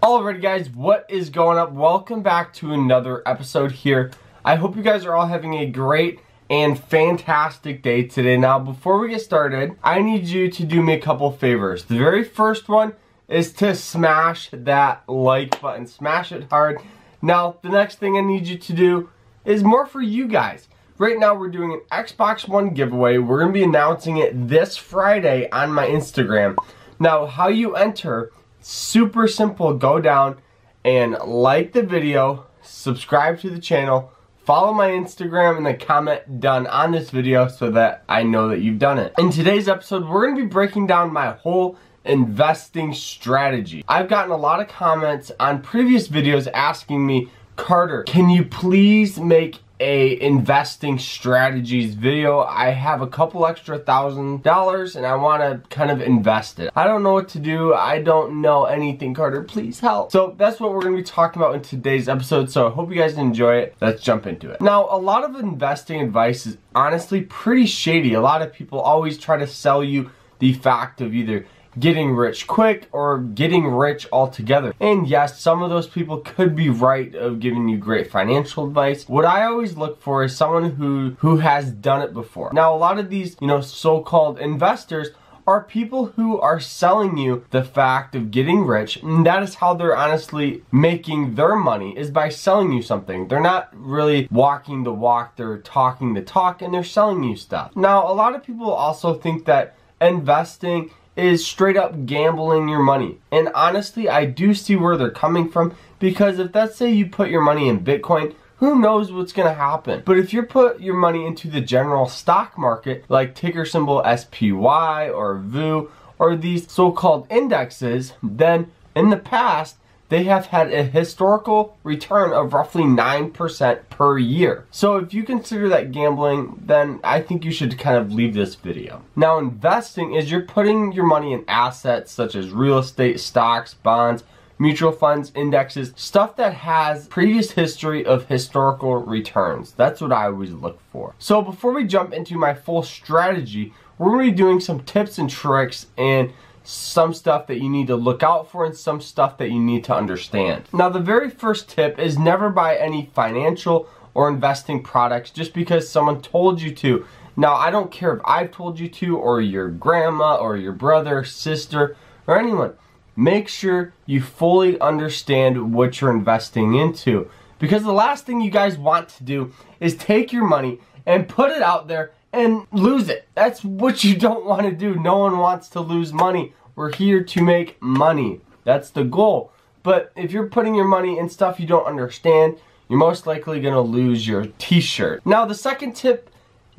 Alrighty guys, what is going up? Welcome back to another episode here. I hope you guys are all having a great and fantastic day today. Now, before we get started, I need you to do me a couple favors. The very first one is to smash that like button. Smash it hard. Now, the next thing I need you to do is more for you guys. Right now, we're doing an Xbox One giveaway. We're going to be announcing it this Friday on my Instagram. Now, how you enter, super simple. Go down and like the video, subscribe to the channel, follow my Instagram, and then comment done on this video so that I know that you've done it. In today's episode, we're going to be breaking down my whole investing strategy. I've gotten a lot of comments on previous videos asking me, Carter, can you please make a investing strategies video. I have a couple extra thousand dollars and I want to kind of invest it. I don't know what to do. I don't know anything, Carter. Please help. So that's what we're going to be talking about in today's episode. So I hope you guys enjoy it. Let's jump into it. Now, a lot of investing advice is honestly pretty shady. A lot of people always try to sell you the fact of either getting rich quick or getting rich altogether. And yes, some of those people could be right of giving you great financial advice. What I always look for is someone who who has done it before. Now, a lot of these, you know, so-called investors are people who are selling you the fact of getting rich and that is how they're honestly making their money is by selling you something they're not really walking the walk they're talking the talk and they're selling you stuff now a lot of people also think that investing is straight up gambling your money. And honestly, I do see where they're coming from because if let's say you put your money in Bitcoin, who knows what's going to happen. But if you put your money into the general stock market, like ticker symbol SPY or VOO, or these so-called indexes, then in the past, they have had a historical return of roughly 9% per year. So if you consider that gambling, then I think you should kind of leave this video. Now investing is you're putting your money in assets such as real estate, stocks, bonds, mutual funds, indexes, stuff that has previous history of historical returns. That's what I always look for. So before we jump into my full strategy, we're to be doing some tips and tricks and some stuff that you need to look out for and some stuff that you need to understand. Now the very first tip is never buy any financial or investing products just because someone told you to. Now I don't care if I've told you to or your grandma or your brother, sister, or anyone. Make sure you fully understand what you're investing into. Because the last thing you guys want to do is take your money and put it out there and lose it. That's what you don't want to do. No one wants to lose money. We're here to make money. That's the goal. But if you're putting your money in stuff you don't understand, you're most likely going to lose your t-shirt. Now, the second tip,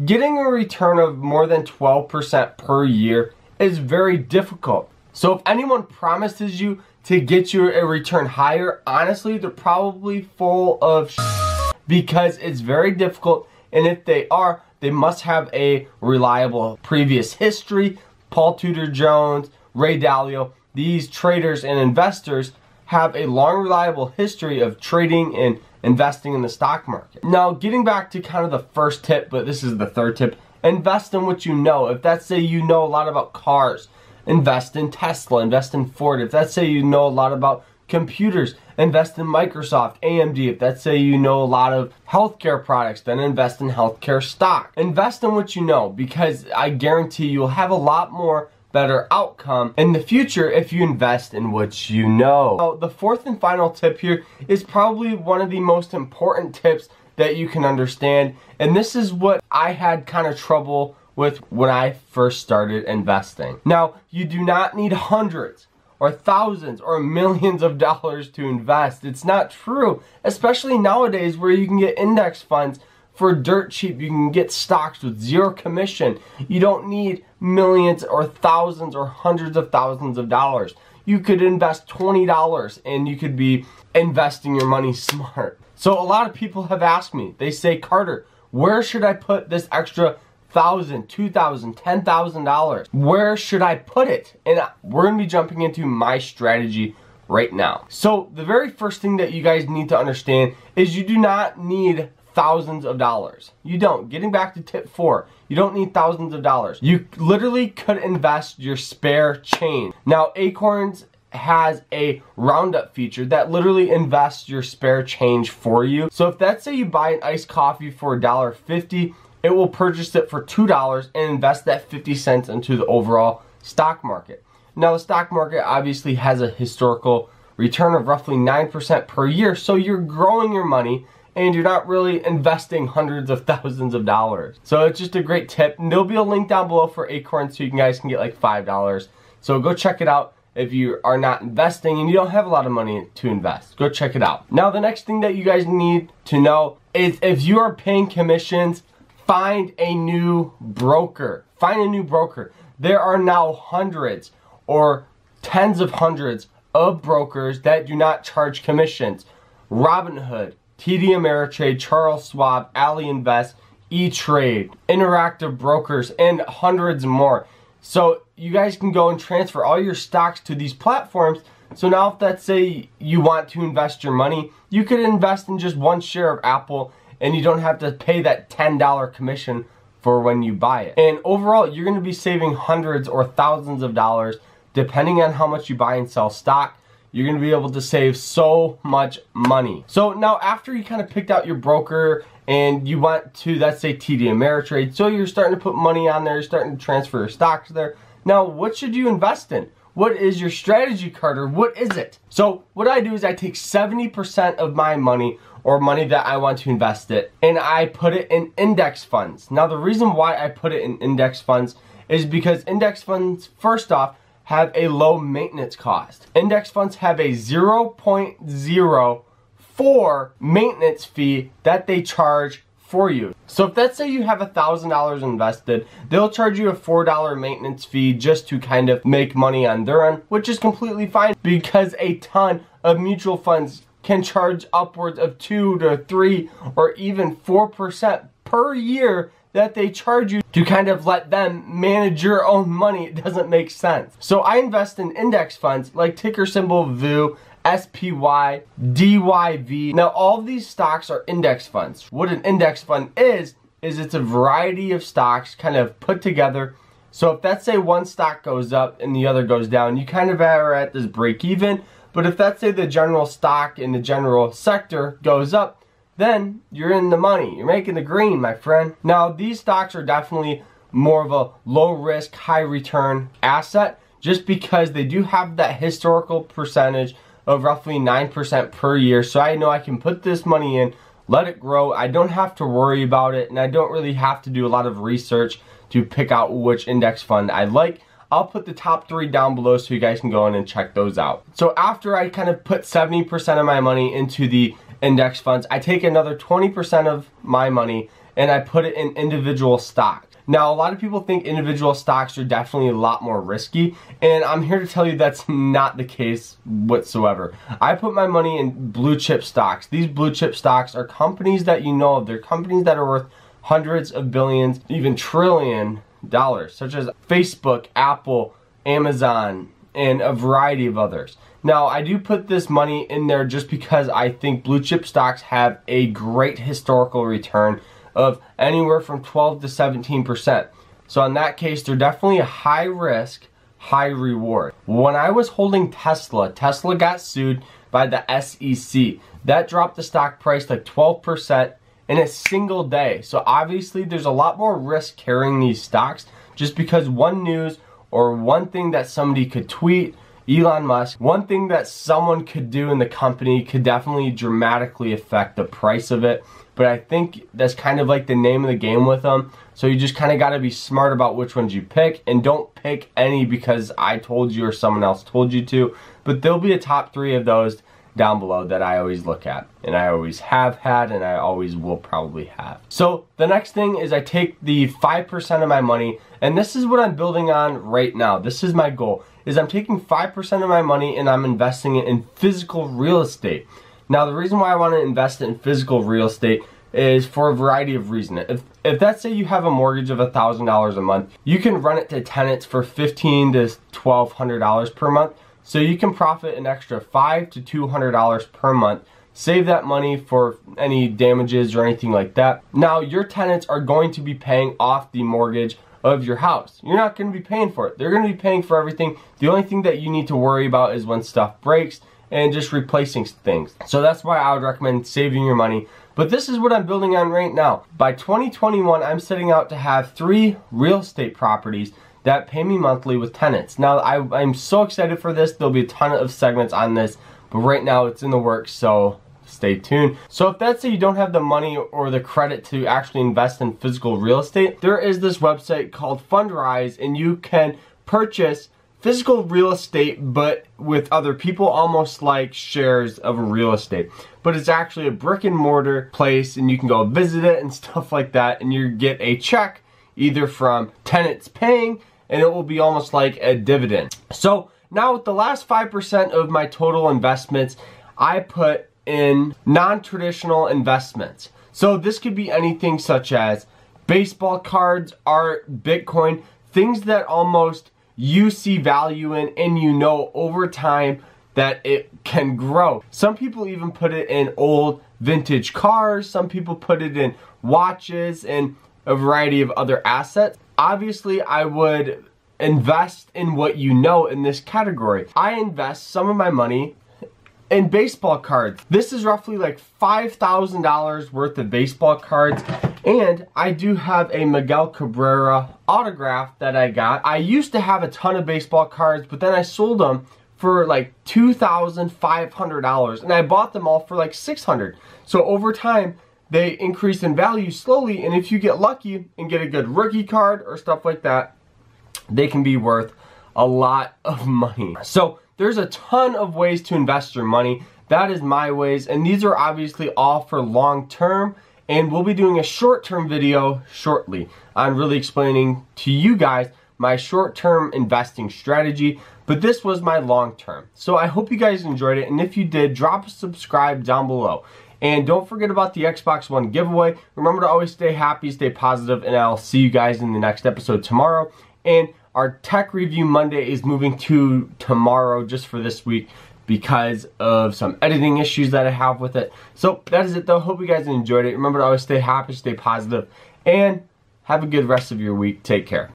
getting a return of more than 12% per year is very difficult. So if anyone promises you to get you a return higher, honestly, they're probably full of because it's very difficult. And if they are, they must have a reliable previous history. Paul Tudor Jones, Ray Dalio, these traders and investors have a long reliable history of trading and investing in the stock market. Now, getting back to kind of the first tip, but this is the third tip, invest in what you know. If that's say you know a lot about cars, invest in Tesla, invest in Ford. If that's say you know a lot about computers, invest in Microsoft, AMD. If that's say you know a lot of healthcare products, then invest in healthcare stock. Invest in what you know because I guarantee you'll have a lot more better outcome in the future if you invest in what you know. Now, the fourth and final tip here is probably one of the most important tips that you can understand. And this is what I had kind of trouble with when I first started investing. Now, you do not need hundreds or thousands or millions of dollars to invest. It's not true, especially nowadays where you can get index funds for dirt cheap. You can get stocks with zero commission. You don't need millions or thousands or hundreds of thousands of dollars. You could invest $20 and you could be investing your money smart. So a lot of people have asked me, they say, Carter, where should I put this extra thousand, two thousand, ten thousand dollars? Where should I put it? And we're gonna be jumping into my strategy right now. So the very first thing that you guys need to understand is you do not need thousands of dollars. You don't. Getting back to tip four, you don't need thousands of dollars. You literally could invest your spare change. Now, Acorns has a roundup feature that literally invests your spare change for you. So if let's say you buy an iced coffee for $1.50, it will purchase it for $2 and invest that 50 cents into the overall stock market. Now the stock market obviously has a historical return of roughly 9% per year, so you're growing your money and you're not really investing hundreds of thousands of dollars. So it's just a great tip. And there'll be a link down below for Acorn so you guys can get like $5. So go check it out if you are not investing and you don't have a lot of money to invest. Go check it out. Now the next thing that you guys need to know is if you are paying commissions, find a new broker. Find a new broker. There are now hundreds or tens of hundreds of brokers that do not charge commissions. Robinhood, TD Ameritrade, Charles Schwab, Ally Invest, E-Trade, Interactive Brokers, and hundreds more. So you guys can go and transfer all your stocks to these platforms. So now if let's say you want to invest your money, you could invest in just one share of Apple and you don't have to pay that $10 commission for when you buy it. And overall, you're gonna be saving hundreds or thousands of dollars depending on how much you buy and sell stock you're gonna be able to save so much money. So now after you kind of picked out your broker and you want to, let's say TD Ameritrade, so you're starting to put money on there, you're starting to transfer your stocks there. Now, what should you invest in? What is your strategy Carter? what is it? So what I do is I take 70% of my money or money that I want to invest it and I put it in index funds. Now the reason why I put it in index funds is because index funds, first off, have a low maintenance cost. Index funds have a 0.04 maintenance fee that they charge for you. So if let's say you have a $1,000 invested, they'll charge you a $4 maintenance fee just to kind of make money on their end, which is completely fine because a ton of mutual funds can charge upwards of 2 to 3 or even 4% per year that they charge you to kind of let them manage your own money. It doesn't make sense. So I invest in index funds like ticker symbol VOO, SPY, DYV. Now all these stocks are index funds. What an index fund is, is it's a variety of stocks kind of put together. So if let's say one stock goes up and the other goes down, you kind of are at this break even. But if let's say the general stock in the general sector goes up, then you're in the money. You're making the green, my friend. Now, these stocks are definitely more of a low risk, high return asset just because they do have that historical percentage of roughly 9% per year. So I know I can put this money in, let it grow. I don't have to worry about it and I don't really have to do a lot of research to pick out which index fund I like. I'll put the top three down below so you guys can go in and check those out. So after I kind of put 70% of my money into the index funds. I take another 20% of my money and I put it in individual stock. Now, a lot of people think individual stocks are definitely a lot more risky, and I'm here to tell you that's not the case whatsoever. I put my money in blue chip stocks. These blue chip stocks are companies that you know of. They're companies that are worth hundreds of billions, even trillion dollars, such as Facebook, Apple, Amazon, and a variety of others. Now, I do put this money in there just because I think blue chip stocks have a great historical return of anywhere from 12 to 17%. So in that case, they're definitely a high risk, high reward. When I was holding Tesla, Tesla got sued by the SEC. That dropped the stock price like 12% in a single day. So obviously there's a lot more risk carrying these stocks just because one news or one thing that somebody could tweet Elon Musk, one thing that someone could do in the company could definitely dramatically affect the price of it. But I think that's kind of like the name of the game with them. So you just kind of got to be smart about which ones you pick and don't pick any because I told you or someone else told you to. But there'll be a top three of those down below that I always look at and I always have had and I always will probably have. So the next thing is I take the 5% of my money and this is what I'm building on right now. This is my goal is I'm taking 5% of my money and I'm investing it in physical real estate. Now the reason why I want to invest in physical real estate is for a variety of reasons. If, if say you have a mortgage of $1,000 a month, you can run it to tenants for 15 to $1,200 per month so you can profit an extra five to $200 per month save that money for any damages or anything like that. Now, your tenants are going to be paying off the mortgage of your house. You're not going to be paying for it. They're going to be paying for everything. The only thing that you need to worry about is when stuff breaks and just replacing things. So that's why I would recommend saving your money. But this is what I'm building on right now. By 2021, I'm setting out to have three real estate properties that pay me monthly with tenants. Now, I, I'm so excited for this. There'll be a ton of segments on this, but right now it's in the works, so stay tuned. So if that's say you don't have the money or the credit to actually invest in physical real estate, there is this website called Fundrise and you can purchase physical real estate but with other people almost like shares of real estate but it's actually a brick and mortar place and you can go visit it and stuff like that and you get a check either from tenants paying and it will be almost like a dividend. So now with the last 5% of my total investments I put in non-traditional investments. So this could be anything such as baseball cards art bitcoin things that almost you see value in and you know over time that it can grow. Some people even put it in old vintage cars, some people put it in watches and a variety of other assets. Obviously, I would invest in what you know in this category. I invest some of my money in baseball cards. This is roughly like $5,000 worth of baseball cards and I do have a Miguel Cabrera autograph that I got. I used to have a ton of baseball cards, but then I sold them for like $2,500 and I bought them all for like 600. So over time, they increase in value slowly and if you get lucky and get a good rookie card or stuff like that, they can be worth a lot of money. So there's a ton of ways to invest your money. That is my ways and these are obviously all for long term and we'll be doing a short-term video shortly on really explaining to you guys my short-term investing strategy, but this was my long-term. So I hope you guys enjoyed it, and if you did, drop a subscribe down below. And don't forget about the Xbox One giveaway. Remember to always stay happy, stay positive, and I'll see you guys in the next episode tomorrow. And our Tech Review Monday is moving to tomorrow just for this week because of some editing issues that I have with it. So that is it though. Hope you guys enjoyed it. Remember to always stay happy, stay positive, and have a good rest of your week. Take care.